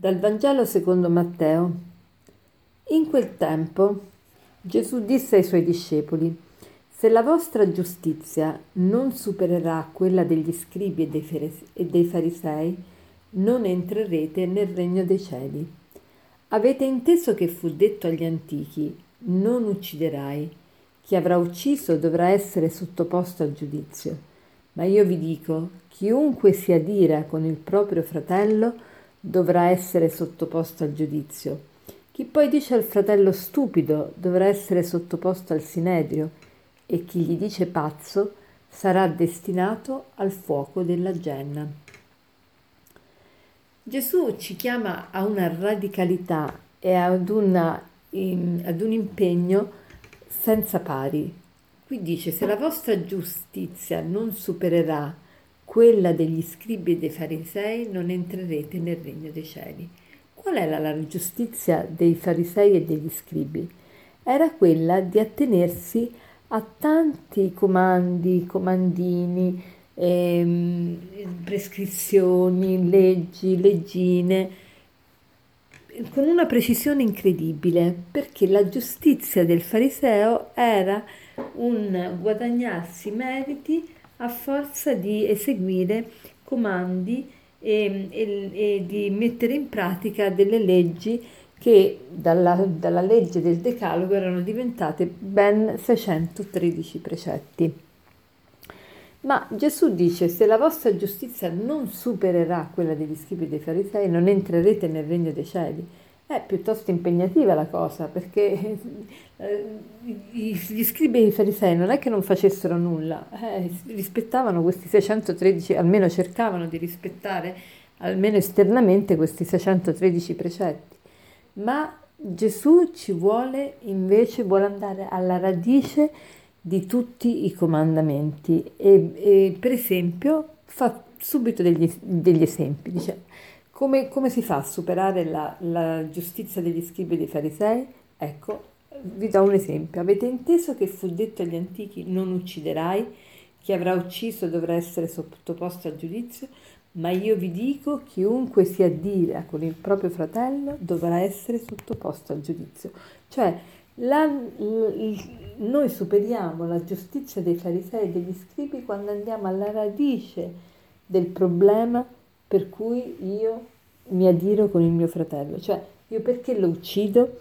Dal Vangelo secondo Matteo. In quel tempo Gesù disse ai suoi discepoli, Se la vostra giustizia non supererà quella degli scribi e dei farisei, non entrerete nel regno dei cieli. Avete inteso che fu detto agli antichi, non ucciderai. Chi avrà ucciso dovrà essere sottoposto al giudizio. Ma io vi dico, chiunque si adira con il proprio fratello, dovrà essere sottoposto al giudizio. Chi poi dice al fratello stupido dovrà essere sottoposto al sinedrio e chi gli dice pazzo sarà destinato al fuoco della genna. Gesù ci chiama a una radicalità e ad, una, in, ad un impegno senza pari. Qui dice se la vostra giustizia non supererà quella degli scribi e dei farisei, non entrerete nel regno dei cieli. Qual era la giustizia dei farisei e degli scribi? Era quella di attenersi a tanti comandi, comandini, ehm, prescrizioni, leggi, leggine, con una precisione incredibile, perché la giustizia del fariseo era un guadagnarsi meriti a forza di eseguire comandi e, e, e di mettere in pratica delle leggi che dalla, dalla, legge del Decalogo erano diventate ben 613 precetti. Ma Gesù dice, se la vostra giustizia non supererà quella degli scribi dei farisei, non entrerete nel regno dei cieli. È piuttosto impegnativa la cosa, perché eh, gli scribi e i farisei non è che non facessero nulla, eh, rispettavano questi 613, almeno cercavano di rispettare almeno esternamente questi 613 precetti. Ma Gesù ci vuole invece, vuole andare alla radice di tutti i comandamenti e, e per esempio fa subito degli, degli esempi, dice come, come si fa a superare la, la giustizia degli scribi e dei farisei? Ecco, vi do un esempio. Avete inteso che fu detto agli antichi non ucciderai? Chi avrà ucciso dovrà essere sottoposto al giudizio? Ma io vi dico, chiunque si addira con il proprio fratello dovrà essere sottoposto al giudizio. Cioè, la, noi superiamo la giustizia dei farisei e degli scribi quando andiamo alla radice del problema per cui io mi adiro con il mio fratello. Cioè, io perché lo uccido?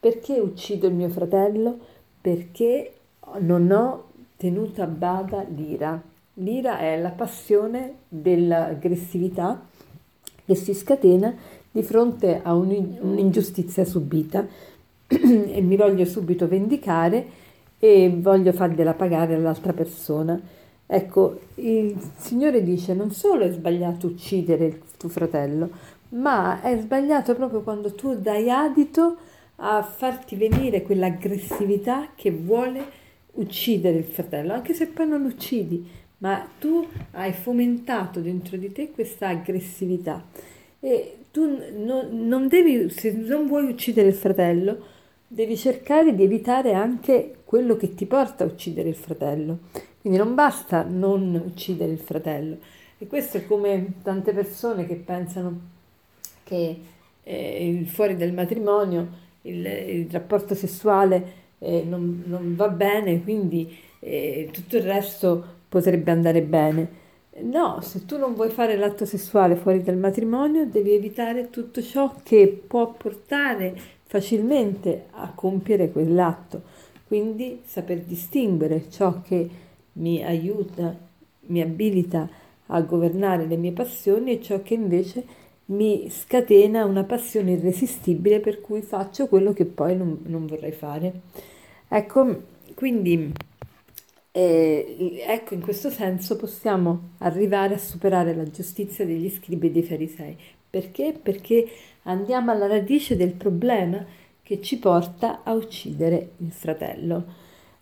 Perché uccido il mio fratello? Perché non ho tenuto a bada l'ira. L'ira è la passione dell'aggressività che si scatena di fronte a un'ingiustizia subita e mi voglio subito vendicare e voglio fargliela pagare all'altra persona. Ecco, il Signore dice non solo è sbagliato uccidere il tuo fratello, ma è sbagliato proprio quando tu dai adito a farti venire quell'aggressività che vuole uccidere il fratello, anche se poi non uccidi, ma tu hai fomentato dentro di te questa aggressività e tu non, non devi, se non vuoi uccidere il fratello, devi cercare di evitare anche quello che ti porta a uccidere il fratello. Quindi non basta non uccidere il fratello. E questo è come tante persone che pensano che eh, fuori del matrimonio il, il rapporto sessuale eh, non, non, va bene, quindi eh, tutto il resto potrebbe andare bene. No, se tu non vuoi fare l'atto sessuale fuori dal matrimonio, devi evitare tutto ciò che può portare facilmente a compiere quell'atto. Quindi saper distinguere ciò che mi aiuta, mi abilita a governare le mie passioni e ciò che invece mi scatena una passione irresistibile per cui faccio quello che poi non, non vorrei fare. Ecco, quindi eh, ecco, in questo senso possiamo arrivare a superare la giustizia degli scribi e dei farisei. Perché? Perché andiamo alla radice del problema che ci porta a uccidere il fratello.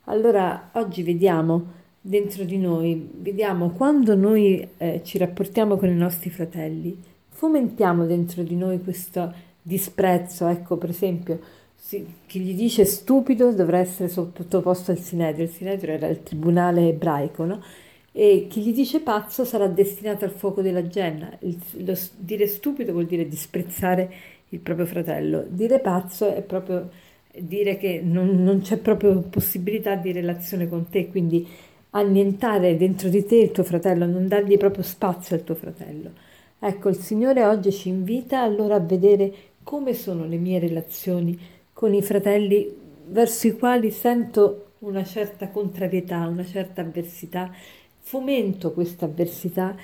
Allora, oggi vediamo dentro di noi, vediamo quando noi eh, ci rapportiamo con i nostri fratelli, fomentiamo dentro di noi questo disprezzo, ecco per esempio, si, chi gli dice stupido dovrà essere sottoposto al Sinedrio, il Sinedrio era il tribunale ebraico, no? e chi gli dice pazzo sarà destinato al fuoco della genna. Il, lo, dire stupido vuol dire disprezzare il proprio fratello, dire pazzo è proprio dire che non, non c'è proprio possibilità di relazione con te, quindi annientare dentro di te il tuo fratello, non dargli proprio spazio al tuo fratello. Ecco, il Signore oggi ci invita allora a vedere come sono le mie relazioni con i fratelli verso i quali sento una certa contrarietà, una certa avversità fomento questa avversità,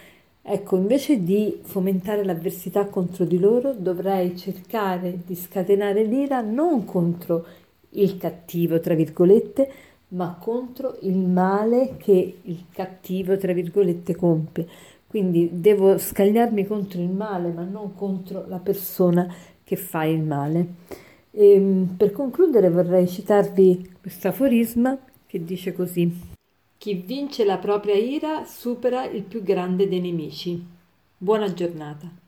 ecco, invece di fomentare l'avversità contro di loro, dovrei cercare di scatenare l'ira non contro il cattivo, tra virgolette, ma contro il male che il cattivo, tra virgolette, compie. Quindi devo scagliarmi contro il male, ma non contro la persona che fa il male. E, ehm, per concludere vorrei citarvi questo aforisma che dice così. Chi vince la propria ira supera il più grande dei nemici. Buona giornata.